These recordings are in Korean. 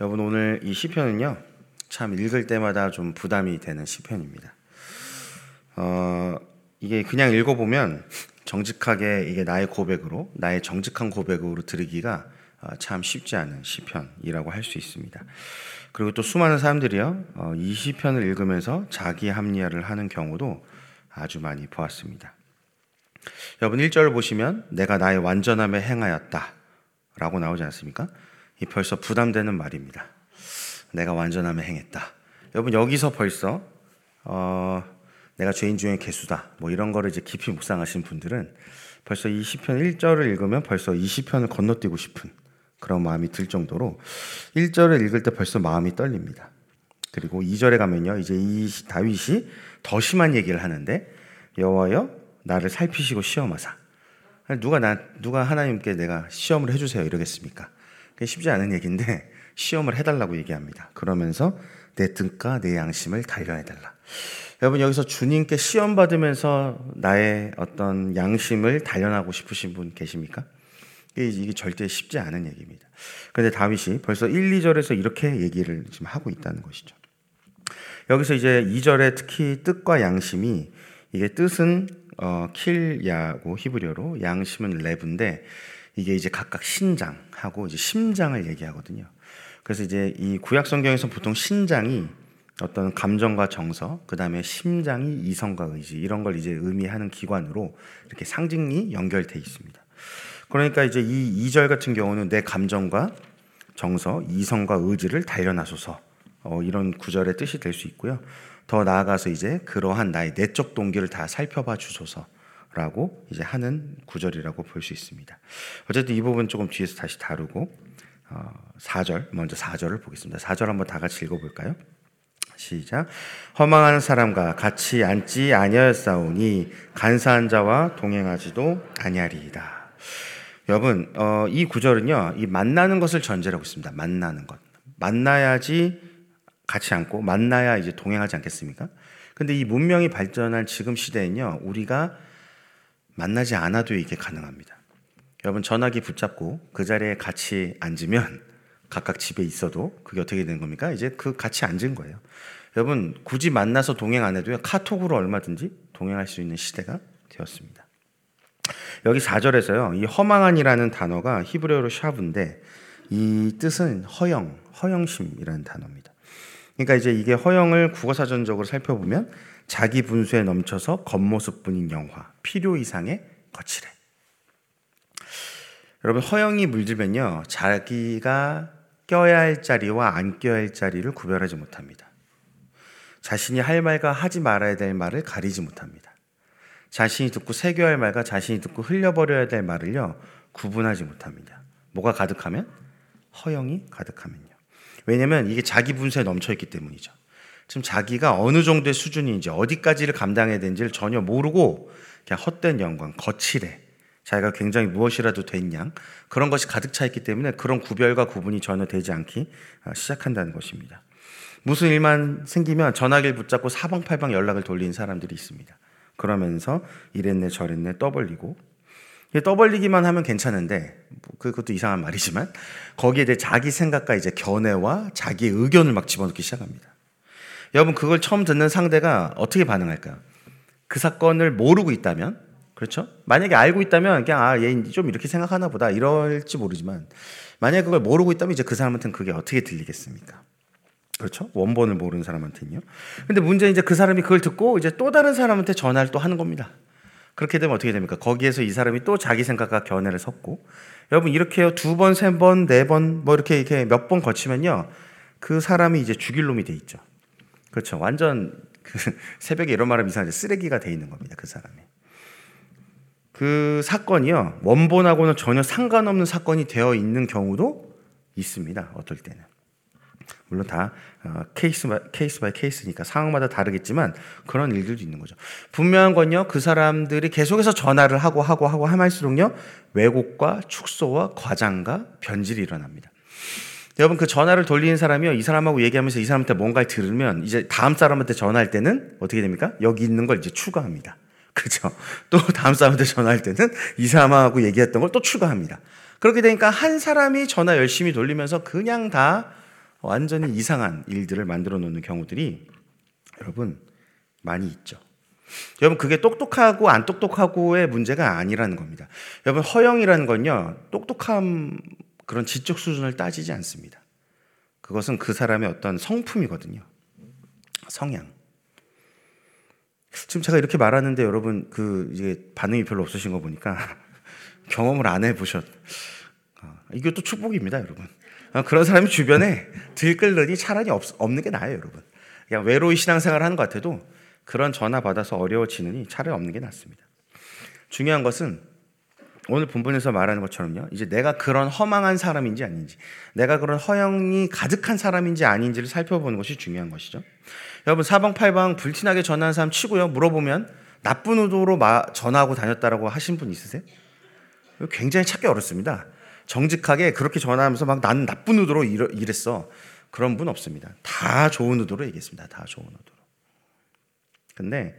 여러분 오늘 이 시편은요 참 읽을 때마다 좀 부담이 되는 시편입니다. 어, 이게 그냥 읽어보면 정직하게 이게 나의 고백으로 나의 정직한 고백으로 들으기가 어, 참 쉽지 않은 시편이라고 할 수 있습니다. 그리고 또 수많은 사람들이요 어, 이 시편을 읽으면서 자기 합리화를 하는 경우도 아주 많이 보았습니다. 여러분 1절 보시면 내가 나의 완전함에 행하였다 라고 나오지 않습니까? 이 벌써 부담되는 말입니다. 내가 완전함에 행했다. 여러분 여기서 벌써 어, 내가 죄인 중에 개수다. 뭐 이런 거를 이제 깊이 묵상하신 분들은 벌써 이 시편 1절을 읽으면 벌써 이 시편을 건너뛰고 싶은 그런 마음이 들 정도로 1절을 읽을 때 벌써 마음이 떨립니다. 그리고 2절에 가면요. 이제 이 다윗이 더 심한 얘기를 하는데 여호와여 나를 살피시고 시험하사. 누가 나 누가 하나님께 내가 시험을 해 주세요 이러겠습니까? 쉽지 않은 얘기인데 시험을 해 달라고 얘기합니다. 그러면서 내 등과 내 양심을 단련해 달라. 여러분 여기서 주님께 시험 받으면서 나의 어떤 양심을 단련하고 싶으신 분 계십니까? 이게 절대 쉽지 않은 얘기입니다. 그런데 다윗이 벌써 1, 2절에서 이렇게 얘기를 지금 하고 있다는 것이죠. 여기서 이제 2절에 특히 뜻과 양심이 이게 뜻은 어, 킬야고 히브리어로 양심은 레브인데 이게 이제 각각 신장하고 이제 심장을 얘기하거든요. 그래서 이제 이 구약 성경에서 보통 신장이 어떤 감정과 정서, 그 다음에 심장이 이성과 의지 이런 걸 이제 의미하는 기관으로 이렇게 상징이 연결돼 있습니다. 그러니까 이제 이 2절 같은 경우는 내 감정과 정서, 이성과 의지를 단련하소서 어, 이런 구절의 뜻이 될 수 있고요. 더 나아가서 이제 그러한 나의 내적 동기를 다 살펴봐 주소서 라고 이제 하는 구절이라고 볼 수 있습니다. 어쨌든 이 부분 조금 뒤에서 다시 다루고 어, 4절 먼저 4절을 보겠습니다. 4절 한번 다 같이 읽어볼까요? 시작. 허망한 사람과 같이 앉지 아니하였사오니 간사한 자와 동행하지도 아니하리이다. 여러분, 어, 이 구절은요, 이 만나는 것을 전제라고 있습니다. 만나는 것. 만나야지 같이 앉고 만나야 이제 동행하지 않겠습니까? 근데 이 문명이 발전한 지금 시대엔요, 우리가 만나지 않아도 이게 가능합니다. 여러분, 전화기 붙잡고 그 자리에 같이 앉으면 각각 집에 있어도 그게 어떻게 되는 겁니까? 이제 그 같이 앉은 거예요. 여러분, 굳이 만나서 동행 안 해도요, 카톡으로 얼마든지 동행할 수 있는 시대가 되었습니다. 여기 4절에서요, 이 허망한이라는 단어가 히브리어로 샤브인데, 이 뜻은 허영, 허영심이라는 단어입니다. 그러니까 이제 이게 허영을 국어사전적으로 살펴보면 자기 분수에 넘쳐서 겉모습뿐인 영화, 필요 이상의 거칠해. 여러분 허영이 물들면요 자기가 껴야 할 자리와 안 껴야 할 자리를 구별하지 못합니다. 자신이 할 말과 하지 말아야 될 말을 가리지 못합니다. 자신이 듣고 새겨야 할 말과 자신이 듣고 흘려버려야 될 말을요 구분하지 못합니다. 뭐가 가득하면 허영이 가득하면요. 왜냐하면 이게 자기 분수에 넘쳐 있기 때문이죠. 지금 자기가 어느 정도의 수준인지 어디까지를 감당해야 되는지를 전혀 모르고 그냥 헛된 영광, 거칠해. 자기가 굉장히 무엇이라도 된 양, 그런 것이 가득 차 있기 때문에 그런 구별과 구분이 전혀 되지 않기 아, 시작한다는 것입니다. 무슨 일만 생기면 전화기를 붙잡고 사방팔방 연락을 돌리는 사람들이 있습니다. 그러면서 이랬네 저랬네 떠벌리고 떠벌리기만 하면 괜찮은데 뭐 그것도 이상한 말이지만 거기에 대해 자기 생각과 이제 견해와 자기 의견을 막 집어넣기 시작합니다. 여러분 그걸 처음 듣는 상대가 어떻게 반응할까요? 그 사건을 모르고 있다면 그렇죠? 만약에 알고 있다면 그냥 아, 얘 좀 이렇게 생각하나 보다 이럴지 모르지만 만약에 그걸 모르고 있다면 이제 그 사람한테는 그게 어떻게 들리겠습니까? 그렇죠? 원본을 모르는 사람한테는요. 근데 문제는 이제 그 사람이 그걸 듣고 이제 또 다른 사람한테 전화를 또 하는 겁니다. 그렇게 되면 어떻게 됩니까? 거기에서 이 사람이 또 자기 생각과 견해를 섞고 여러분 이렇게요 두 번, 세 번, 네 번 뭐 이렇게 이렇게 몇 번 거치면요 그 사람이 이제 죽일 놈이 돼 있죠. 그렇죠. 완전 그 새벽에 이런 말하면 이상하게 쓰레기가 돼 있는 겁니다. 그 사람이. 그 사건이요 원본하고는 전혀 상관없는 사건이 되어 있는 경우도 있습니다. 어떨 때는. 물론 다 어, case by, case by case니까 상황마다 다르겠지만 그런 일들도 있는 거죠. 분명한 건요. 그 사람들이 계속해서 전화를 하고 하고 하고 하면수록요 왜곡과 축소와 과장과 변질이 일어납니다. 여러분 그 전화를 돌리는 사람이요. 이 사람하고 얘기하면서 이 사람한테 뭔가를 들으면 이제 다음 사람한테 전화할 때는 어떻게 됩니까? 여기 있는 걸 이제 추가합니다. 그죠? 또 다음 사람한테 전화할 때는 이 사람하고 얘기했던 걸 또 추가합니다. 그렇게 되니까 한 사람이 전화 열심히 돌리면서 그냥 다 완전히 이상한 일들을 만들어 놓는 경우들이 여러분 많이 있죠. 여러분 그게 똑똑하고 안 똑똑하고의 문제가 아니라는 겁니다. 여러분 허영이라는 건요 똑똑함 그런 지적 수준을 따지지 않습니다. 그것은 그 사람의 어떤 성품이거든요. 성향. 지금 제가 이렇게 말하는데 여러분 그 이제 반응이 별로 없으신 거 보니까 경험을 안 해보셨. 아, 이것도 축복입니다, 여러분. 아, 그런 사람이 주변에 들끓느니 차라리 없, 없는 게 나아요, 여러분. 그냥 외로이 신앙생활 하는 것 같아도 그런 전화 받아서 어려워지느니 차라리 없는 게 낫습니다. 중요한 것은 오늘 본문에서 말하는 것처럼요. 이제 내가 그런 허망한 사람인지 아닌지, 내가 그런 허영이 가득한 사람인지 아닌지를 살펴보는 것이 중요한 것이죠. 여러분 사방팔방 불티나게 전화하는 사람 치고요. 물어보면 나쁜 의도로 전화하고 다녔다라고 하신 분 있으세요? 굉장히 찾기 어렵습니다. 정직하게 그렇게 전화하면서 막 나는 나쁜 의도로 이랬어. 그런 분 없습니다. 다 좋은 의도로 얘기했습니다. 다 좋은 의도로. 근데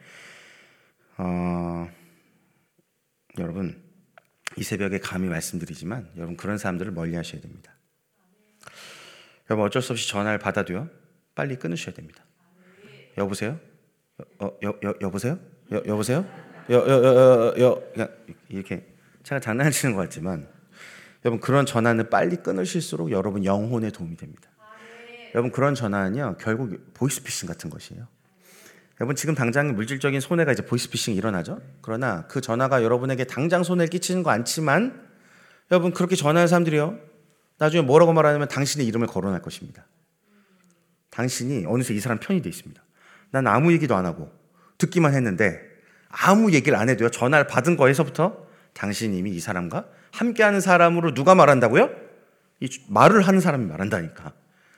어, 여러분 이 새벽에 감히 말씀드리지만 여러분 그런 사람들을 멀리 하셔야 됩니다. 여러분 어쩔 수 없이 전화를 받아도요. 빨리 끊으셔야 됩니다. 여보세요? 여, 여, 여, 여보세요? 여, 여보세요? 여, 여, 여, 여, 여, 이렇게 제가 장난치는 것 같지만 여러분 그런 전화는 빨리 끊으실수록 여러분 영혼에 도움이 됩니다. 여러분 그런 전화는요 결국 보이스피싱 같은 것이에요. 여러분 지금 당장 물질적인 손해가 이제 보이스피싱이 일어나죠. 그러나 그 전화가 여러분에게 당장 손해를 끼치는 거 않지만 여러분 그렇게 전화하는 사람들이요 나중에 뭐라고 말하냐면 당신의 이름을 거론할 것입니다. 당신이 어느새 이 사람 편이 돼 있습니다. 난 아무 얘기도 안 하고 듣기만 했는데 아무 얘기를 안 해도요 전화를 받은 거에서부터 당신 이미 이 사람과 함께하는 사람으로 누가 말한다고요? 이 말을 하는 사람이 말한다니까.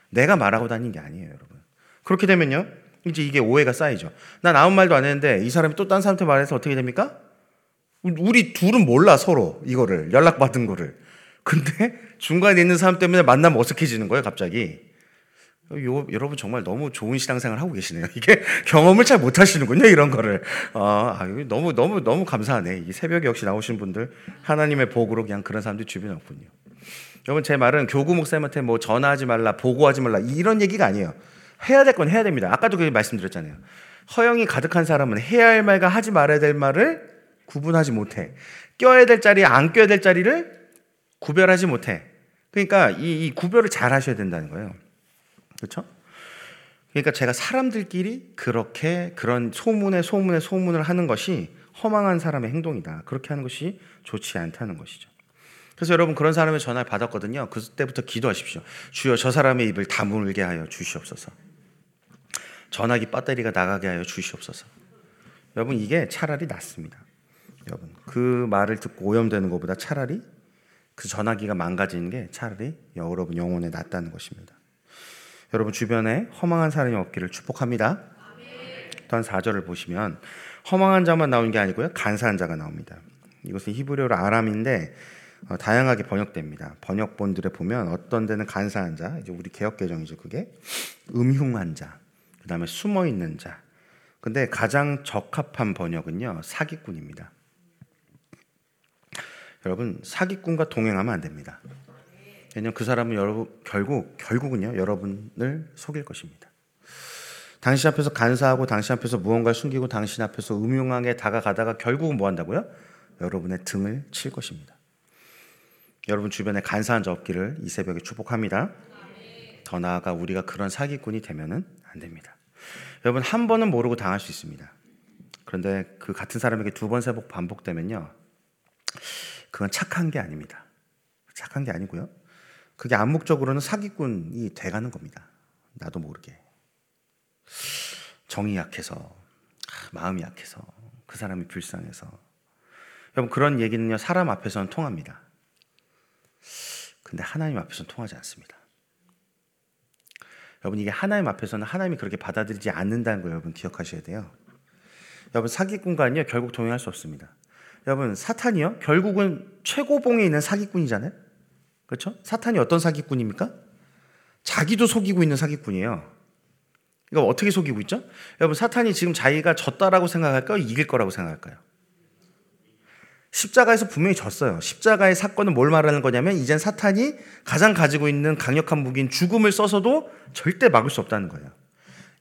내가 말하고 다닌 게 아니에요, 여러분. 그렇게 되면요, 이제 이게 오해가 쌓이죠. 난 아무 말도 안 했는데 이 사람이 또 딴 사람한테 말해서 어떻게 됩니까? 우리 둘은 몰라 서로 이거를 연락 받은 거를. 근데 중간에 있는 사람 때문에 만나면 어색해지는 거예요, 갑자기. 요, 여러분 정말 너무 좋은 신앙생활 하고 계시네요. 이게 경험을 잘 못하시는군요, 이런 거를. 아, 아 너무 너무 너무 감사하네. 이 새벽에 역시 나오신 분들 하나님의 복으로 그냥 그런 사람들이 주변에 없군요. 여러분 제 말은 교구 목사님한테 뭐 전화하지 말라, 보고하지 말라 이런 얘기가 아니에요. 해야 될 건 해야 됩니다. 아까도 그 말씀드렸잖아요. 허영이 가득한 사람은 해야 할 말과 하지 말아야 될 말을 구분하지 못해. 껴야 될 자리에 안 껴야 될 자리를 구별하지 못해. 그러니까 이, 이 구별을 잘 하셔야 된다는 거예요. 그렇죠? 그러니까 제가 사람들끼리 그렇게 그런 소문에 소문에 소문을 하는 것이 허망한 사람의 행동이다. 그렇게 하는 것이 좋지 않다는 것이죠. 그래서 여러분 그런 사람의 전화를 받았거든요. 그때부터 기도하십시오. 주여 저 사람의 입을 다물게 하여 주시옵소서. 전화기 배터리가 나가게 하여 주시옵소서. 여러분 이게 차라리 낫습니다. 여러분 그 말을 듣고 오염되는 것보다 차라리 그 전화기가 망가지는 게 차라리 여러분 영혼에 낫다는 것입니다. 여러분 주변에 허망한 사람이 없기를 축복합니다. 또한 4절을 보시면 허망한 자만 나오는 게 아니고요. 간사한 자가 나옵니다. 이것은 히브리어로 아람인데 어, 다양하게 번역됩니다. 번역본들에 보면 어떤 데는 간사한 자, 이제 우리 개혁 개정이죠. 그게 음흉한 자, 그 다음에 숨어 있는 자. 근데 가장 적합한 번역은요. 사기꾼입니다. 여러분 사기꾼과 동행하면 안 됩니다. 왜냐하면 그 사람은 여러분 결국 결국은요 여러분을 속일 것입니다. 당신 앞에서 간사하고 당신 앞에서 무언가를 숨기고 당신 앞에서 음흉하게 다가가다가 결국은 뭐 한다고요? 여러분의 등을 칠 것입니다. 여러분 주변에 간사한 자 없기를 이 새벽에 축복합니다. 더 나아가 우리가 그런 사기꾼이 되면은 안 됩니다. 여러분 한 번은 모르고 당할 수 있습니다. 그런데 그 같은 사람에게 두 번, 세 번 반복되면요. 그건 착한 게 아닙니다. 착한 게 아니고요. 그게 암묵적으로는 사기꾼이 돼가는 겁니다. 나도 모르게. 정이 약해서, 마음이 약해서, 그 사람이 불쌍해서. 여러분, 그런 얘기는요, 사람 앞에서는 통합니다. 근데 하나님 앞에서는 통하지 않습니다. 여러분, 이게 하나님 앞에서는 하나님이 그렇게 받아들이지 않는다는 걸 여러분 기억하셔야 돼요. 여러분, 사기꾼과는요, 결국 동행할 수 없습니다. 여러분, 사탄이요, 결국은 최고봉에 있는 사기꾼이잖아요? 그렇죠? 사탄이 어떤 사기꾼입니까? 자기도 속이고 있는 사기꾼이에요. 이거 어떻게 속이고 있죠? 여러분 사탄이 지금 자기가 졌다라고 생각할까요? 이길 거라고 생각할까요? 십자가에서 분명히 졌어요. 십자가의 사건은 뭘 말하는 거냐면 이젠 사탄이 가장 가지고 있는 강력한 무기인 죽음을 써서도 절대 막을 수 없다는 거예요.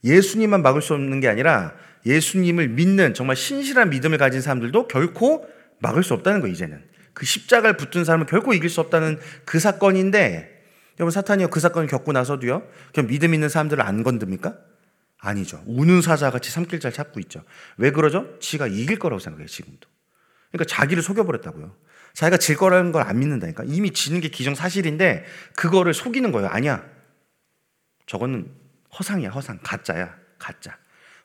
예수님만 막을 수 없는 게 아니라 예수님을 믿는 정말 신실한 믿음을 가진 사람들도 결코 막을 수 없다는 거예요, 이제는. 그 십자가를 붙든 사람은 결코 이길 수 없다는 그 사건인데 여러분 사탄이요 그 사건을 겪고 나서도요 그냥 믿음 있는 사람들을 안 건듭니까? 아니죠. 우는 사자 같이 삼킬 잘 찾고 있죠. 왜 그러죠? 지가 이길 거라고 생각해요, 지금도. 그러니까 자기를 속여버렸다고요. 자기가 질 거라는 걸 안 믿는다니까. 이미 지는 게 기정사실인데 그거를 속이는 거예요. 아니야. 저거는 허상이야, 허상. 가짜야, 가짜.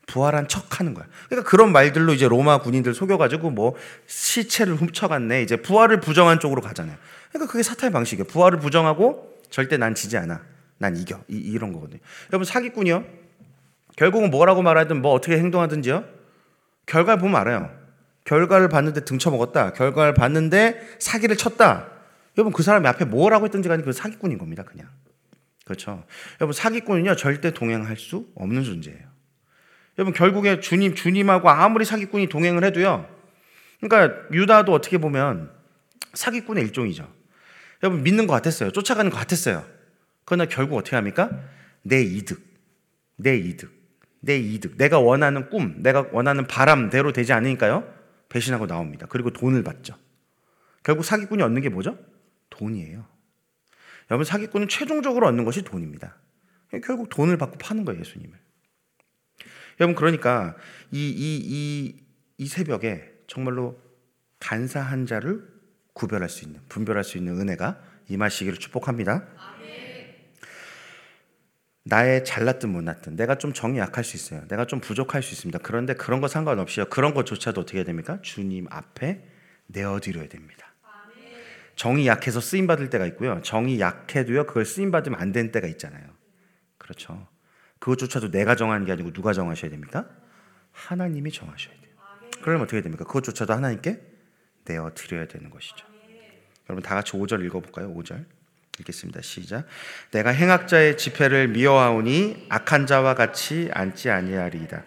부활한 척 하는 거야. 그러니까 그런 말들로 이제 로마 군인들 속여가지고 뭐 시체를 훔쳐갔네. 이제 부활을 부정한 쪽으로 가잖아요. 그러니까 그게 사탄의 방식이에요. 부활을 부정하고 절대 난 지지 않아. 난 이겨. 이, 런 거거든요. 여러분, 사기꾼이요. 결국은 뭐라고 말하든 뭐 어떻게 행동하든지요. 결과를 보면 알아요. 결과를 봤는데 등쳐먹었다. 결과를 봤는데 사기를 쳤다. 여러분 그 사람이 앞에 뭐라고 했든지 간에 그 사기꾼인 겁니다. 그냥. 그렇죠. 여러분 사기꾼은요 절대 동행할 수 없는 존재예요. 여러분 결국에 주님 주님하고 아무리 사기꾼이 동행을 해도요. 그러니까 유다도 어떻게 보면 사기꾼의 일종이죠. 여러분 믿는 것 같았어요. 쫓아가는 것 같았어요. 그러나 결국 어떻게 합니까? 내 이득, 내 이득, 내 이득, 내가 원하는 꿈, 내가 원하는 바람대로 되지 않으니까요. 배신하고 나옵니다. 그리고 돈을 받죠. 결국 사기꾼이 얻는 게 뭐죠? 돈이에요. 여러분 사기꾼은 최종적으로 얻는 것이 돈입니다. 결국 돈을 받고 파는 거예요, 예수님을. 여러분 그러니까 이 이 이 이 새벽에 정말로 간사한 자를 구별할 수 있는 분별할 수 있는 은혜가 임하시기를 축복합니다. 나의 잘났든 못났든 내가 좀 정이 약할 수 있어요. 내가 좀 부족할 수 있습니다. 그런데 그런 거 상관없이요. 그런 것조차도 어떻게 해야 됩니까? 주님 앞에 내어드려야 됩니다. 정이 약해서 쓰임 받을 때가 있고요. 정이 약해도요. 그걸 쓰임 받으면 안 되는 때가 있잖아요. 그렇죠. 그것조차도 내가 정하는 게 아니고 누가 정하셔야 됩니까? 하나님이 정하셔야 돼요. 그러면 어떻게 됩니까? 그것조차도 하나님께 내어 드려야 되는 것이죠. 여러분 다 같이 5절 읽어 볼까요? 5절. 읽겠습니다. 시작. 내가 행악자의 지폐를 미워하오니 악한 자와 같이 앉지 아니하리이다.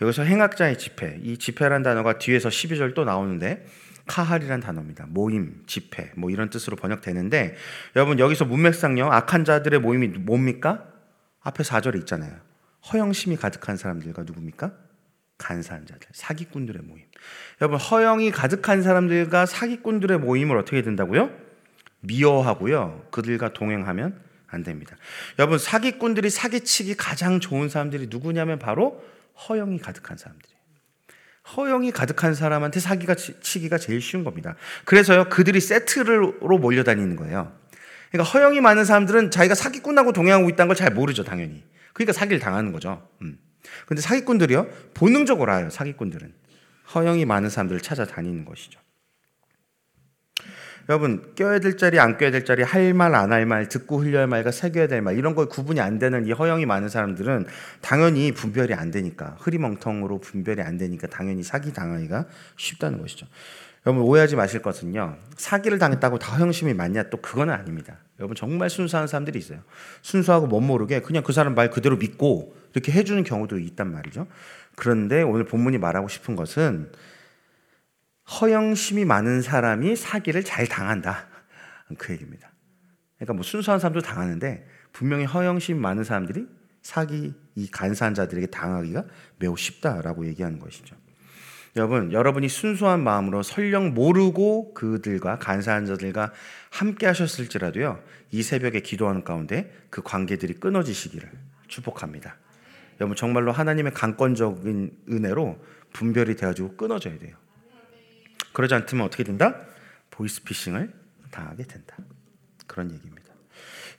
여기서 행악자의 지폐, 이 지폐란 단어가 뒤에서 12절 또 나오는데 카할이란 단어입니다. 모임, 집회, 뭐 이런 뜻으로 번역되는데 여러분 여기서 문맥상요 악한 자들의 모임이 뭡니까? 앞에 4절에 있잖아요. 허영심이 가득한 사람들과 누굽니까? 간사한 자들, 사기꾼들의 모임. 여러분 허영이 가득한 사람들과 사기꾼들의 모임을 어떻게 된다고요? 미워하고요. 그들과 동행하면 안 됩니다. 여러분 사기꾼들이 사기치기 가장 좋은 사람들이 누구냐면 바로 허영이 가득한 사람들이에요. 허영이 가득한 사람한테 사기가 치기가 제일 쉬운 겁니다. 그래서요 그들이 세트로 몰려다니는 거예요. 그러니까 허영이 많은 사람들은 자기가 사기꾼하고 동행하고 있다는 걸 잘 모르죠 당연히. 그러니까 사기를 당하는 거죠. 음. 근데 사기꾼들이요 본능적으로 알아요. 사기꾼들은 허영이 많은 사람들을 찾아다니는 것이죠. 여러분 껴야 될 자리 안 껴야 될 자리 할 말 안 할 말 듣고 흘려야 할 말과 새겨야 될 말 이런 거 구분이 안 되는 이 허영이 많은 사람들은 당연히 분별이 안 되니까 흐리멍텅으로 분별이 안 되니까 당연히 사기 당하기가 쉽다는 것이죠. 여러분 오해하지 마실 것은요 사기를 당했다고 다 허영심이 많냐 또 그거는 아닙니다. 여러분 정말 순수한 사람들이 있어요. 순수하고 멋 모르게 그냥 그 사람 말 그대로 믿고 이렇게 해주는 경우도 있단 말이죠. 그런데 오늘 본문이 말하고 싶은 것은 허영심이 많은 사람이 사기를 잘 당한다. 그 얘기입니다. 그러니까 뭐 순수한 사람도 당하는데 분명히 허영심 많은 사람들이 사기 이 간사한 자들에게 당하기가 매우 쉽다라고 얘기하는 것이죠. 여러분, 여러분이 순수한 마음으로 설령 모르고 그들과 간사한 자들과 함께 하셨을지라도요, 이 새벽에 기도하는 가운데 그 관계들이 끊어지시기를 축복합니다. 여러분, 정말로 하나님의 강권적인 은혜로 분별이 되어지고 끊어져야 돼요. 그러지 않으면 어떻게 된다? 보이스피싱을 당하게 된다. 그런 얘기입니다.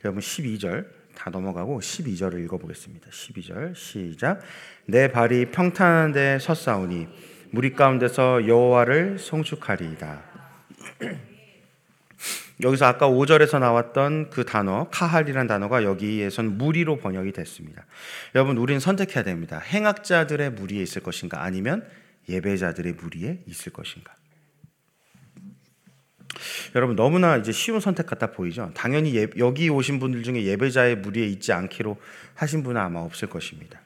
여러분 12절 다 넘어가고 12절을 읽어보겠습니다. 12절 시작. 내 발이 평탄한 데 섰사오니 무리 가운데서 여호와를 송축하리이다. 여기서 아까 5절에서 나왔던 그 단어 카할이라는 단어가 여기에선 무리로 번역이 됐습니다. 여러분 우리는 선택해야 됩니다. 행악자들의 무리에 있을 것인가 아니면 예배자들의 무리에 있을 것인가. 여러분 너무나 이제 쉬운 선택 같아 보이죠. 당연히 예, 여기 오신 분들 중에 예배자의 무리에 있지 않기로 하신 분은 아마 없을 것입니다.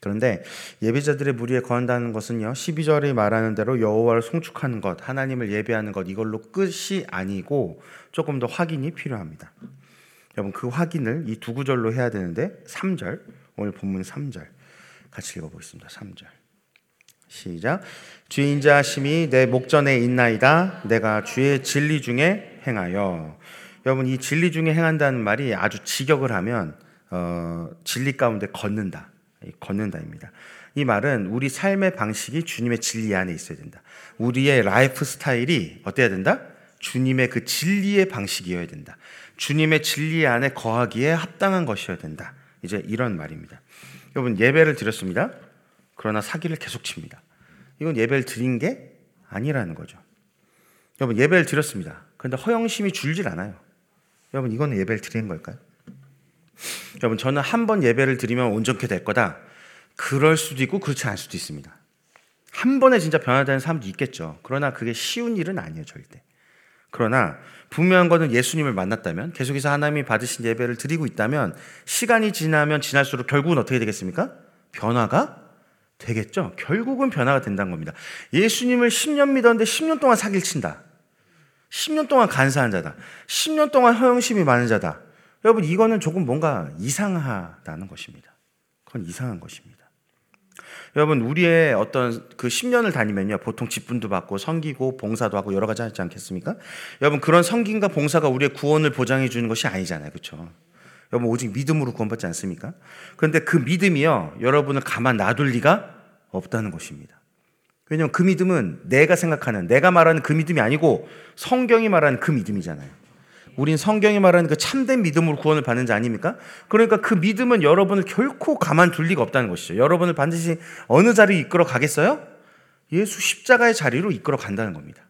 그런데 예배자들의 무리에 거한다는 것은요. 12절에 말하는 대로 여호와를 송축하는 것, 하나님을 예배하는 것 이걸로 끝이 아니고 조금 더 확인이 필요합니다. 여러분 그 확인을 이 두 구절로 해야 되는데 3절 오늘 본문 3절 같이 읽어보겠습니다. 3절 시작 주인 자 심이 내 목전에 있나이다 내가 주의 진리 중에 행하여 여러분 이 진리 중에 행한다는 말이 아주 직역을 하면 어, 진리 가운데 걷는다 걷는다입니다. 이 말은 우리 삶의 방식이 주님의 진리 안에 있어야 된다. 우리의 라이프 스타일이 어때야 된다? 주님의 그 진리의 방식이어야 된다. 주님의 진리 안에 거하기에 합당한 것이어야 된다. 이제 이런 말입니다. 여러분 예배를 드렸습니다. 그러나 사기를 계속 칩니다. 이건 예배를 드린 게 아니라는 거죠. 여러분 예배를 드렸습니다. 그런데 허영심이 줄질 않아요. 여러분 이거는 예배를 드린 걸까요? 여러분 저는 한 번 예배를 드리면 온전케 될 거다. 그럴 수도 있고 그렇지 않을 수도 있습니다. 한 번에 진짜 변화되는 사람도 있겠죠. 그러나 그게 쉬운 일은 아니에요, 절대. 그러나 분명한 것은 예수님을 만났다면 계속해서 하나님이 받으신 예배를 드리고 있다면 시간이 지나면 지날수록 결국은 어떻게 되겠습니까? 변화가 되겠죠. 결국은 변화가 된다는 겁니다. 예수님을 10년 믿었는데 10년 동안 사기를 친다. 10년 동안 간사한 자다. 10년 동안 허영심이 많은 자다. 여러분 이거는 조금 뭔가 이상하다는 것입니다. 그건 이상한 것입니다. 여러분 우리의 어떤 그 10년을 다니면요 보통 직분도 받고 섬기고 봉사도 하고 여러 가지 하지 않겠습니까? 여러분 그런 섬김과 봉사가 우리의 구원을 보장해 주는 것이 아니잖아요, 그렇죠? 여러분 오직 믿음으로 구원받지 않습니까? 그런데 그 믿음이요 여러분을 가만 놔둘 리가 없다는 것입니다. 왜냐하면 그 믿음은 내가 생각하는 내가 말하는 그 믿음이 아니고 성경이 말하는 그 믿음이잖아요. 우린 성경이 말하는 그 참된 믿음으로 구원을 받는 자 아닙니까? 그러니까 그 믿음은 여러분을 결코 가만 둘 리가 없다는 것이죠. 여러분을 반드시 어느 자리로 이끌어 가겠어요? 예수 십자가의 자리로 이끌어 간다는 겁니다.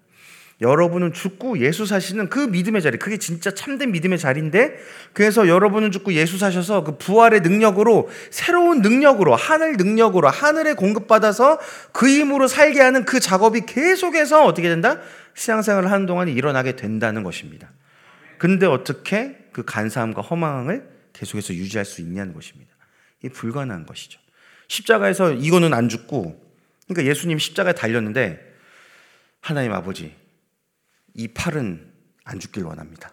여러분은 죽고 예수 사시는 그 믿음의 자리, 그게 진짜 참된 믿음의 자리인데, 그래서 여러분은 죽고 예수 사셔서 그 부활의 능력으로, 새로운 능력으로, 하늘 능력으로, 하늘에 공급받아서 그 힘으로 살게 하는 그 작업이 계속해서 어떻게 된다? 신앙생활을 하는 동안에 일어나게 된다는 것입니다. 근데 어떻게 그 간사함과 허망을 계속해서 유지할 수 있냐는 것입니다. 이 불가능한 것이죠. 십자가에서 이거는 안 죽고, 그러니까 예수님 십자가에 달렸는데, 하나님 아버지, 이 팔은 안 죽길 원합니다.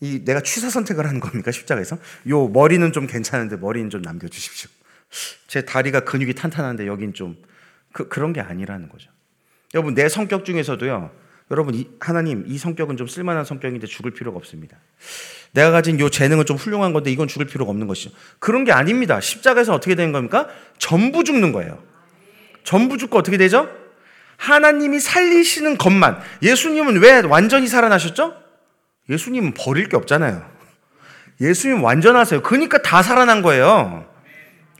이 내가 취사 선택을 하는 겁니까 십자가에서? 요 머리는 좀 괜찮은데 머리는 좀 남겨주십시오. 제 다리가 근육이 탄탄한데 여긴 좀 그, 그런 게 아니라는 거죠. 여러분 내 성격 중에서도요. 여러분 이, 하나님 이 성격은 좀 쓸만한 성격인데 죽을 필요가 없습니다. 내가 가진 요 재능은 좀 훌륭한 건데 이건 죽을 필요가 없는 것이죠. 그런 게 아닙니다. 십자가에서 어떻게 되는 겁니까? 전부 죽는 거예요. 전부 죽고 어떻게 되죠? 하나님이 살리시는 것만. 예수님은 왜 완전히 살아나셨죠? 예수님은 버릴 게 없잖아요. 예수님 완전하세요. 그러니까 다 살아난 거예요.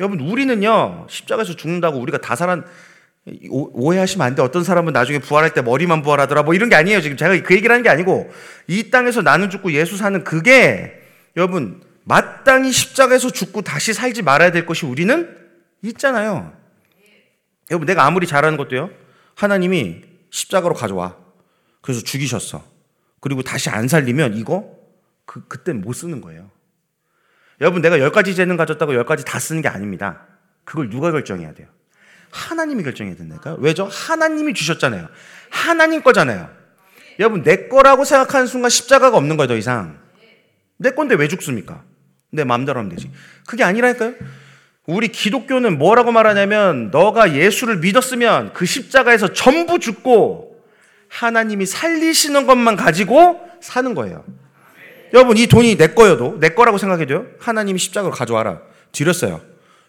여러분 우리는요 십자가에서 죽는다고 우리가 다 살아 오 해하시면 안 돼. 어떤 사람은 나중에 부활할 때 머리만 부활하더라. 뭐 이런 게 아니에요. 지금 제가 그 얘기를 하는 게 아니고 이 땅에서 나는 죽고 예수 사는 그게 여러분 마땅히 십자가에서 죽고 다시 살지 말아야 될 것이 우리는 있잖아요. 여러분 내가 아무리 잘하는 것도요. 하나님이 십자가로 가져와. 그래서 죽이셨어. 그리고 다시 안 살리면 이거 그 그때 못 쓰는 거예요. 여러분 내가 열 가지 재능 가졌다고 열 가지 다 쓰는 게 아닙니다. 그걸 누가 결정해야 돼요? 하나님이 결정해야 된다니까요. 왜죠? 하나님이 주셨잖아요. 하나님 거잖아요. 여러분, 내 거라고 생각하는 순간 십자가가 없는 거예요, 더 이상. 내 건데 왜 죽습니까? 내 마음대로 하면 되지. 그게 아니라니까요. 우리 기독교는 뭐라고 말하냐면, 너가 예수를 믿었으면 그 십자가에서 전부 죽고 하나님이 살리시는 것만 가지고 사는 거예요. 여러분, 이 돈이 내 거여도, 내 거라고 생각해도요, 하나님이 십자가를 가져와라. 드렸어요.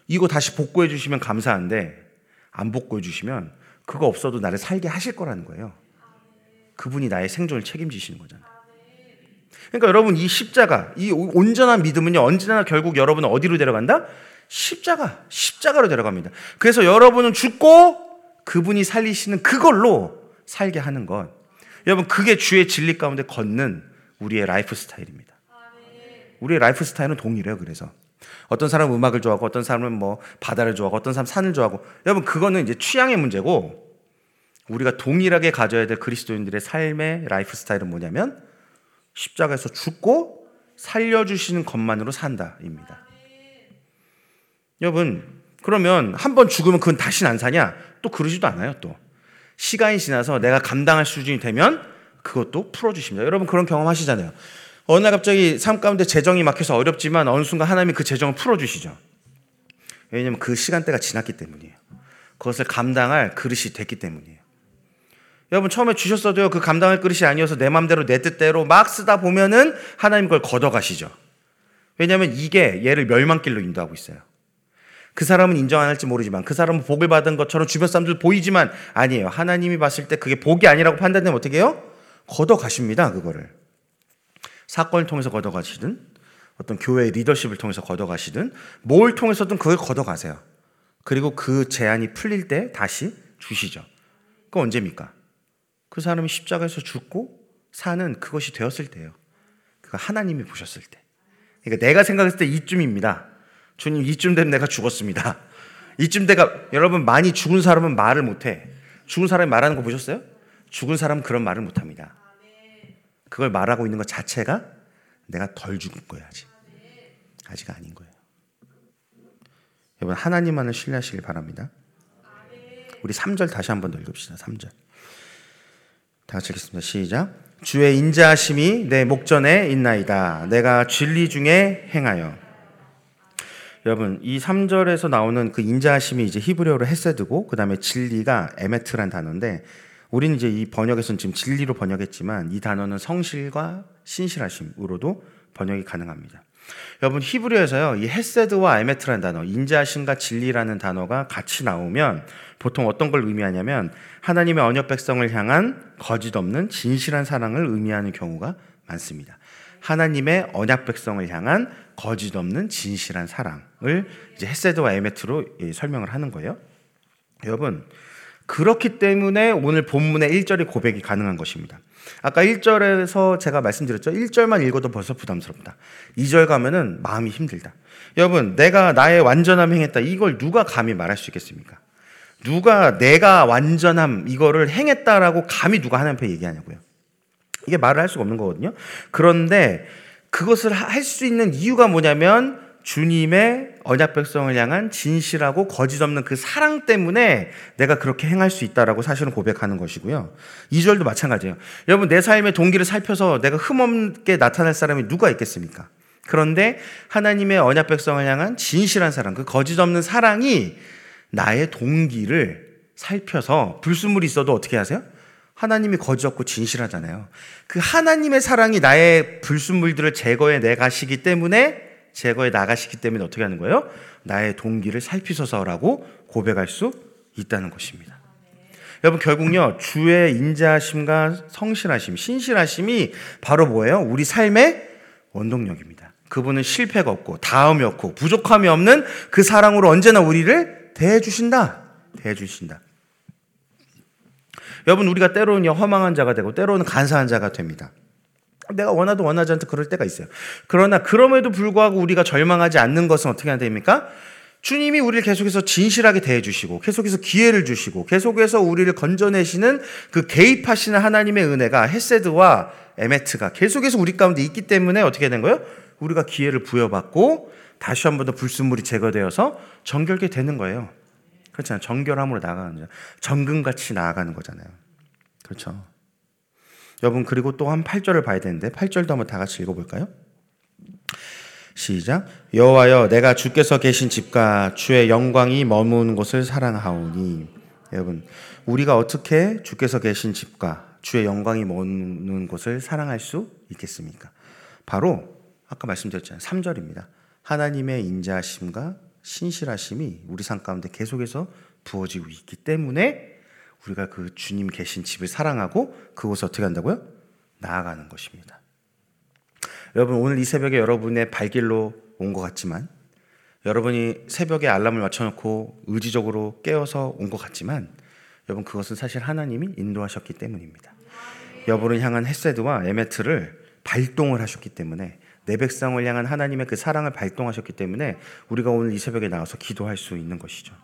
이거 다시 복구해 주시면 감사한데, 안 복구해 주시면 그거 없어도 나를 살게 하실 거라는 거예요. 그분이 나의 생존을 책임지시는 거잖아요. 그러니까 여러분 이 십자가, 이 온전한 믿음은요 언제나 결국 여러분은 어디로 데려간다? 십자가, 십자가로 데려갑니다. 그래서 여러분은 죽고 그분이 살리시는 그걸로 살게 하는 것. 여러분 그게 주의 진리 가운데 걷는 우리의 lifestyle입니다. 우리의 lifestyle은 동일해요. 그래서 어떤 사람은 음악을 좋아하고 어떤 사람은 뭐 바다를 좋아하고 어떤 사람은 산을 좋아하고 여러분 그거는 이제 취향의 문제고 우리가 동일하게 가져야 될 그리스도인들의 삶의 라이프 스타일은 뭐냐면 십자가에서 죽고 살려주시는 것만으로 산다입니다. 여러분 그러면 한 번 죽으면 그건 다시는 안 사냐? 또 그러지도 않아요, 또. 시간이 지나서 내가 감당할 수준이 되면 그것도 풀어주십니다. 여러분 그런 경험 하시잖아요. 어느 날 갑자기 삶 가운데 재정이 막혀서 어렵지만 어느 순간 하나님이 그 재정을 풀어주시죠. 왜냐하면 그 시간대가 지났기 때문이에요. 그것을 감당할 그릇이 됐기 때문이에요. 여러분 처음에 주셨어도요 그 감당할 그릇이 아니어서 내 마음대로 내 뜻대로 막 쓰다 보면은 하나님 그걸 걷어가시죠. 왜냐하면 이게 얘를 멸망길로 인도하고 있어요. 그 사람은 인정 안 할지 모르지만 그 사람은 복을 받은 것처럼 주변 사람들 보이지만 아니에요. 하나님이 봤을 때 그게 복이 아니라고 판단되면 어떻게 해요? 걷어가십니다. 그거를. 사건을 통해서 걷어가시든 어떤 교회의 리더십을 통해서 걷어가시든 뭘 통해서든 그걸 걷어가세요. 그리고 그 제한이 풀릴 때 다시 주시죠. 그 언제입니까? 그 사람이 십자가에서 죽고 사는 그것이 되었을 때예요. 그 하나님이 보셨을 때. 그러니까 내가 생각했을 때 이쯤입니다. 주님 이쯤 되면 내가 죽었습니다. 이쯤 내가 여러분 많이 죽은 사람은 말을 못해. 죽은 사람이 말하는 거 보셨어요? 죽은 사람은 그런 말을 못합니다. 그걸 말하고 있는 것 자체가 내가 덜 죽은 거야 아직. 아직 아닌 거예요. 여러분 하나님만을 신뢰하시길 바랍니다. 우리 3절 다시 한 번 더 읽읍시다. 3절. 다 같이 읽겠습니다. 시작. 주의 인자하심이 내 목전에 있나이다. 내가 진리 중에 행하여. 여러분, 이 3절에서 나오는 그 인자하심이 이제 히브리어로 헤세드고, 그 다음에 진리가 에메트란 단어인데, 우리는 이제 이 번역에서는 지금 진리로 번역했지만, 이 단어는 성실과 신실하심으로도 번역이 가능합니다. 여러분 히브리어에서요 이 헤세드와 에메트라는 단어 인자하심과 진리라는 단어가 같이 나오면 보통 어떤 걸 의미하냐면 하나님의 언약 백성을 향한 거짓 없는 진실한 사랑을 의미하는 경우가 많습니다. 하나님의 언약 백성을 향한 거짓 없는 진실한 사랑 을 이제 헤세드와 에메트로 설명을 하는 거예요. 여러분 그렇기 때문에 오늘 본문의 1절의 고백이 가능한 것입니다. 아까 1절에서 제가 말씀드렸죠. 1절만 읽어도 벌써 부담스럽다. 2절 가면은 마음이 힘들다. 여러분, 내가 나의 완전함 행했다. 이걸 누가 감히 말할 수 있겠습니까? 누가 내가 완전함 이거를 행했다라고 감히 누가 하나님 앞에 얘기하냐고요. 이게 말을 할 수가 없는 거거든요. 그런데 그것을 할 수 있는 이유가 뭐냐면 주님의 언약 백성을 향한 진실하고 거짓 없는 그 사랑 때문에 내가 그렇게 행할 수 있다라고 사실은 고백하는 것이고요. 2절도 마찬가지예요. 여러분 내 삶의 동기를 살펴서 내가 흠없게 나타날 사람이 누가 있겠습니까? 그런데 하나님의 언약 백성을 향한 진실한 사랑, 그 거짓 없는 사랑이 나의 동기를 살펴서 불순물이 있어도 어떻게 하세요? 하나님이 거짓 없고 진실하잖아요. 그 하나님의 사랑이 나의 불순물들을 제거해 내 가시기 때문에 제거해 나가시기 때문에 어떻게 하는 거예요? 나의 동기를 살피소서라고 고백할 수 있다는 것입니다. 여러분 결국요 주의 인자하심과 성실하심, 신실하심이 바로 뭐예요? 우리 삶의 원동력입니다. 그분은 실패가 없고 다음이 없고 부족함이 없는 그 사랑으로 언제나 우리를 대해 주신다. 대해 주신다. 여러분 우리가 때로는 허망한 자가 되고 때로는 간사한 자가 됩니다. 내가 원하도 원하지 않도 그럴 때가 있어요. 그러나 그럼에도 불구하고 우리가 절망하지 않는 것은 어떻게 해야 됩니까? 주님이 우리를 계속해서 진실하게 대해주시고, 계속해서 기회를 주시고, 계속해서 우리를 건져내시는 그 개입하시는 하나님의 은혜가 헤세드와 에메트가 계속해서 우리 가운데 있기 때문에 어떻게 된 거예요? 우리가 기회를 부여받고 다시 한 번 더 불순물이 제거되어서 정결게 되는 거예요. 그렇잖아요. 정결함으로 나아가는 거죠. 정금같이 나아가는 거잖아요. 그렇죠. 여러분 그리고 또 한 8절을 봐야 되는데 8절도 한번 다 같이 읽어볼까요? 시작 여호와여 내가 주께서 계신 집과 주의 영광이 머무는 곳을 사랑하오니 여러분 우리가 어떻게 주께서 계신 집과 주의 영광이 머무는 곳을 사랑할 수 있겠습니까? 바로 아까 말씀드렸잖아요. 3절입니다. 하나님의 인자하심과 신실하심이 우리 삶 가운데 계속해서 부어지고 있기 때문에 우리가 그 주님 계신 집을 사랑하고 그곳을 어떻게 한다고요? 나아가는 것입니다. 여러분 오늘 이 새벽에 여러분의 발길로 온 것 같지만 여러분이 새벽에 알람을 맞춰놓고 의지적으로 깨어서 온 것 같지만 여러분 그것은 사실 하나님이 인도하셨기 때문입니다. 여러분을 향한 헤세드와 에메트를 발동을 하셨기 때문에 내 백성을 향한 하나님의 그 사랑을 발동하셨기 때문에 우리가 오늘 이 새벽에 나와서 기도할 수 있는 것이죠.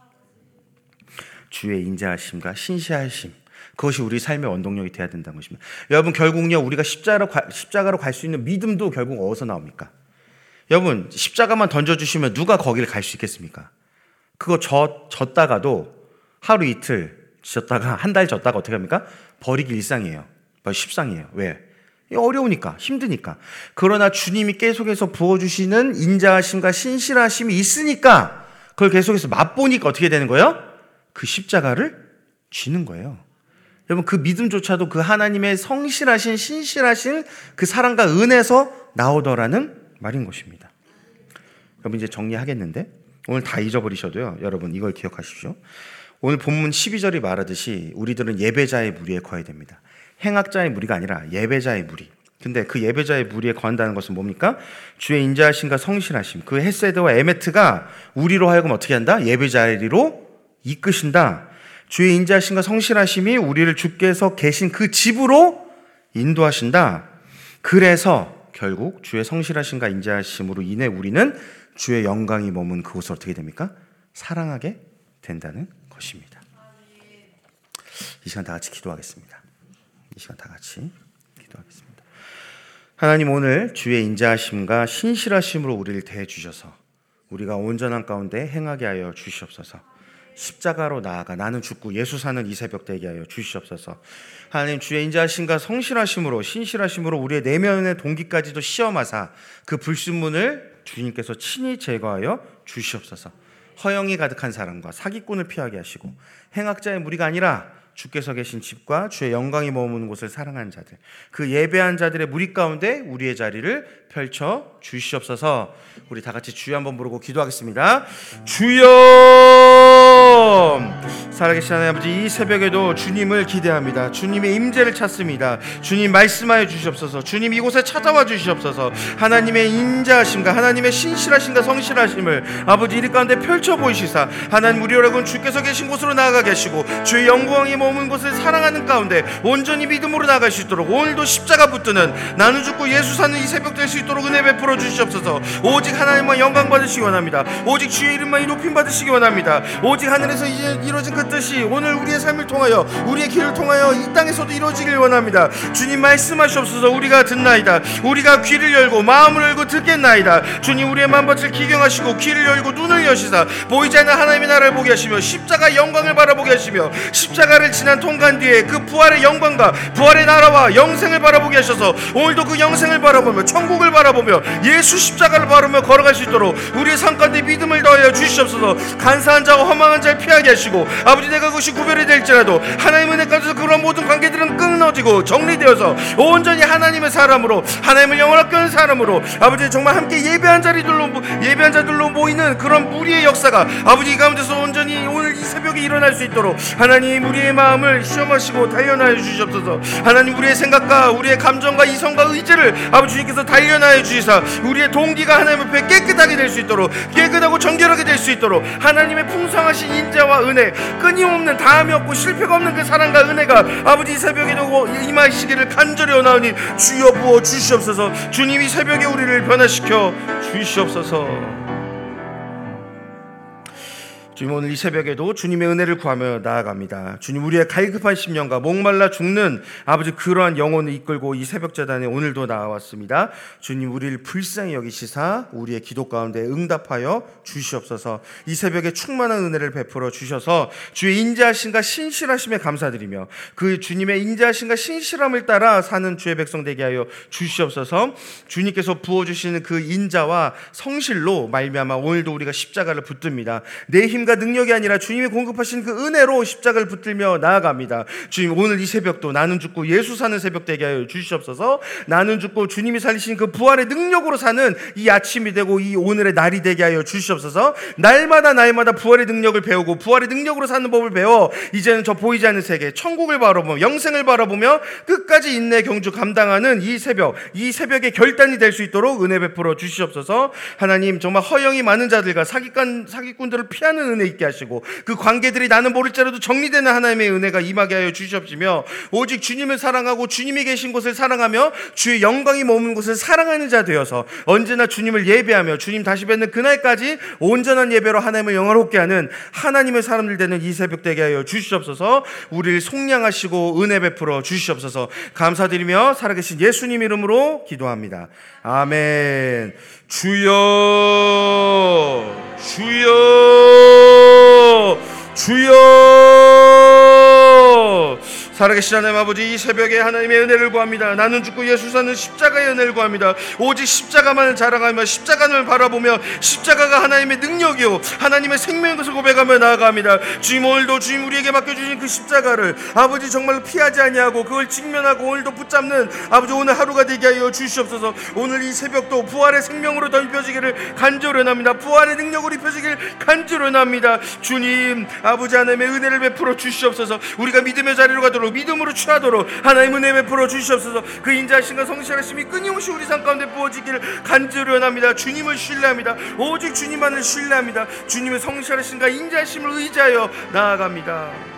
주의 인자하심과 신시하심 그것이 우리 삶의 원동력이 되어야 된다는 것입니다. 여러분 결국요 우리가 십자가로 십자가로 갈 수 있는 믿음도 결국 어디서 나옵니까? 여러분 십자가만 던져 주시면 누가 거기를 갈 수 있겠습니까? 그거 졌, 졌다가도 하루 이틀 졌다가 한 달 졌다가 어떻게 합니까? 버리기 일상이에요. 뭐 십상이에요. 왜? 어려우니까, 힘드니까. 그러나 주님이 계속해서 부어주시는 인자하심과 신실하심이 있으니까 그걸 계속해서 맛보니까 어떻게 되는 거예요? 그 십자가를 쥐는 거예요. 여러분, 그 믿음조차도 그 하나님의 성실하신, 신실하신 그 사랑과 은혜에서 나오더라는 말인 것입니다. 여러분, 이제 정리하겠는데, 오늘 다 잊어버리셔도요, 여러분, 이걸 기억하십시오. 오늘 본문 12절이 말하듯이 우리들은 예배자의 무리에 거해야 됩니다. 행악자의 무리가 아니라 예배자의 무리. 근데 그 예배자의 무리에 거한다는 것은 뭡니까? 주의 인자하심과 성실하심, 그 헤세드와 에메트가 우리로 하여금 어떻게 한다? 예배자리로 이끄신다. 주의 인자하심과 성실하심이 우리를 주께서 계신 그 집으로 인도하신다. 그래서 결국 주의 성실하심과 인자하심으로 인해 우리는 주의 영광이 머문 그곳을 어떻게 됩니까? 사랑하게 된다는 것입니다. 이 시간 다 같이 기도하겠습니다. 이 시간 다 같이 기도하겠습니다. 하나님 오늘 주의 인자하심과 신실하심으로 우리를 대해 주셔서 우리가 온전한 가운데 행하게 하여 주시옵소서. 십자가로 나아가 나는 죽고 예수 사는 이 새벽 되게 하여 주시옵소서. 하나님 주의 인자하심과 성실하심으로 신실하심으로 우리의 내면의 동기까지도 시험하사 그 불순문을 주님께서 친히 제거하여 주시옵소서. 허영이 가득한 사람과 사기꾼을 피하게 하시고 행악자의 무리가 아니라 주께서 계신 집과 주의 영광이 머무는 곳을 사랑하는 자들, 그 예배한 자들의 무리 가운데 우리의 자리를 펼쳐 주시옵소서. 우리 다 같이 주여 한번 부르고 기도하겠습니다. 주여! 살아계신 하나님 아버지 이 새벽에도 주님을 기대합니다. 주님의 임재를 찾습니다. 주님 말씀하여 주시옵소서. 주님 이곳에 찾아와 주시옵소서. 하나님의 인자하심과 하나님의 신실하심과 성실하심을 아버지 이리 가운데 펼쳐 보이시사 하나님 우리 여러분 주께서 계신 곳으로 나아가 계시고 주의 영광이 머문 곳을 사랑하는 가운데 온전히 믿음으로 나아갈 수 있도록 오늘도 십자가 붙드는 나누 죽고 예수 사는 이 새벽 될 수 있도록 은혜 베풀어 주시옵소서. 오직 하나님만 영광 받으시기 원합니다. 오직 주의 이름만 높임 받으시기 원합니다. 오직 하늘 에서 이제 이루어진 그 뜻이 오늘 우리의 삶을 통하여 우리의 길을 통하여 이 땅에서도 이루어지길 원합니다. 주님 말씀하시옵소서. 우리가 듣나이다. 우리가 귀를 열고 마음을 열고 듣겠나이다. 주님 우리의 만밭을 기경하시고 귀를 열고 눈을 여시사 보이지 않는 하나님의 나라를 보게 하시며 십자가 영광을 바라보게 하시며 십자가를 지난 통관 뒤에 그 부활의 영광과 부활의 나라와 영생을 바라보게 하셔서 오늘도 그 영생을 바라보며 천국을 바라보며 예수 십자가를 바라보며 걸어갈 수 있도록 우리의 삶 가운데 믿음을 더하여 주시옵소서 간사한 자와 허망한 자를 피하게 하시고 아버지 내가 그것이 구별이 될지라도 하나님 은혜 가운데서 그런 모든 관계들은 끊어지고 정리되어서 온전히 하나님의 사람으로 하나님을 영원하게 하는 사람으로 아버지 정말 함께 예배한 자리들로 예배한 자들로 모이는 그런 무리의 역사가 아버지 가운데서 온전히 오늘 이 새벽에 일어날 수 있도록 하나님 우리의 마음을 시험하시고 단련하여 주시옵소서. 하나님 우리의 생각과 우리의 감정과 이성과 의지를 아버지 주님께서 단련하여 주시사 우리의 동기가 하나님 앞에 깨끗하게 될 수 있도록 깨끗하고 정결하게 될 수 있도록 하나님의 풍성하신 인자와 은혜 끊임없는 다함이 없고 실패가 없는 그 사랑과 은혜가 아버지 이 새벽에도 임하시기를 간절히 원하오니 주여 부어 주시옵소서. 주님이 새벽에 우리를 변화시켜 주시옵소서 주님 오늘 이 새벽에도 주님의 은혜를 구하며 나아갑니다. 주님 우리의 갈급한 심령과 목말라 죽는 아버지 그러한 영혼을 이끌고 이 새벽 재단에 오늘도 나왔습니다. 주님 우리를 불쌍히 여기시사 우리의 기도 가운데 응답하여 주시옵소서. 이 새벽에 충만한 은혜를 베풀어 주셔서 주의 인자하심과 신실하심에 감사드리며 그 주님의 인자하심과 신실함을 따라 사는 주의 백성 되게 하여 주시옵소서. 주님께서 부어 주시는 그 인자와 성실로 말미암아 오늘도 우리가 십자가를 붙듭니다. 내힘 힘과 능력이 아니라 주님이 공급하신 그 은혜로 십자가를 붙들며 나아갑니다. 주님 오늘 이 새벽도 나는 죽고 예수 사는 새벽 되게 하여 주시옵소서. 나는 죽고 주님이 살리신 그 부활의 능력으로 사는 이 아침이 되고 이 오늘의 날이 되게 하여 주시옵소서. 날마다 날마다 부활의 능력을 배우고 부활의 능력으로 사는 법을 배워 이제는 저 보이지 않는 세계 천국을 바라보며 영생을 바라보며 끝까지 인내 경주 감당하는 이 새벽 이 새벽의 결단이 될 수 있도록 은혜 베풀어 주시옵소서. 하나님 정말 허영이 많은 자들과 사기꾼 사기꾼들을 피하는 은혜 있게 하시고 그 관계들이 나는 모를지라도 정리되는 하나님의 은혜가 임하게 하여 주시옵시며 오직 주님을 사랑하고 주님이 계신 곳을 사랑하며 주의 영광이 머문 곳을 사랑하는 자 되어서 언제나 주님을 예배하며 주님 다시 뵙는 그날까지 온전한 예배로 하나님을 영화롭게 하는 하나님의 사람들 되는 이 새벽 되게 하여 주시옵소서 우리를 속량하시고 은혜 베풀어 주시옵소서 감사드리며 살아계신 예수님 이름으로 기도합니다. 아멘. 주여, 주여. 주여 살아계신 하나님 아버지 이 새벽에 하나님의 은혜를 구합니다. 나는 죽고 예수 사는 십자가의 은혜를 구합니다. 오직 십자가만을 자랑하며 십자가를 바라보며 십자가가 하나님의 능력이요 하나님의 생명인 것을 고백하며 나아갑니다. 주님 오늘도 주님 우리에게 맡겨주신 그 십자가를 아버지 정말 피하지 아니하고 그걸 직면하고 오늘도 붙잡는 아버지 오늘 하루가 되게 하여 주시옵소서. 오늘 이 새벽도 부활의 생명으로 더 입혀지기를 간절원합니다. 부활의 능력으로 입혀지기를 간절원합니다. 주님 아버지 하나님의 은혜를 베풀어 주시옵소서. 우리가 믿음의 자리로 가도록 믿음으로 취하도록 하나님 은혜 베풀어 주시옵소서. 그 인자하심과 성실하심이 끊임없이 우리 삶 가운데 부어지기를 간절원합니다. 주님을 신뢰합니다. 오직 주님만을 신뢰합니다. 주님의 성실하심과 인자하심을 의지하여 나아갑니다.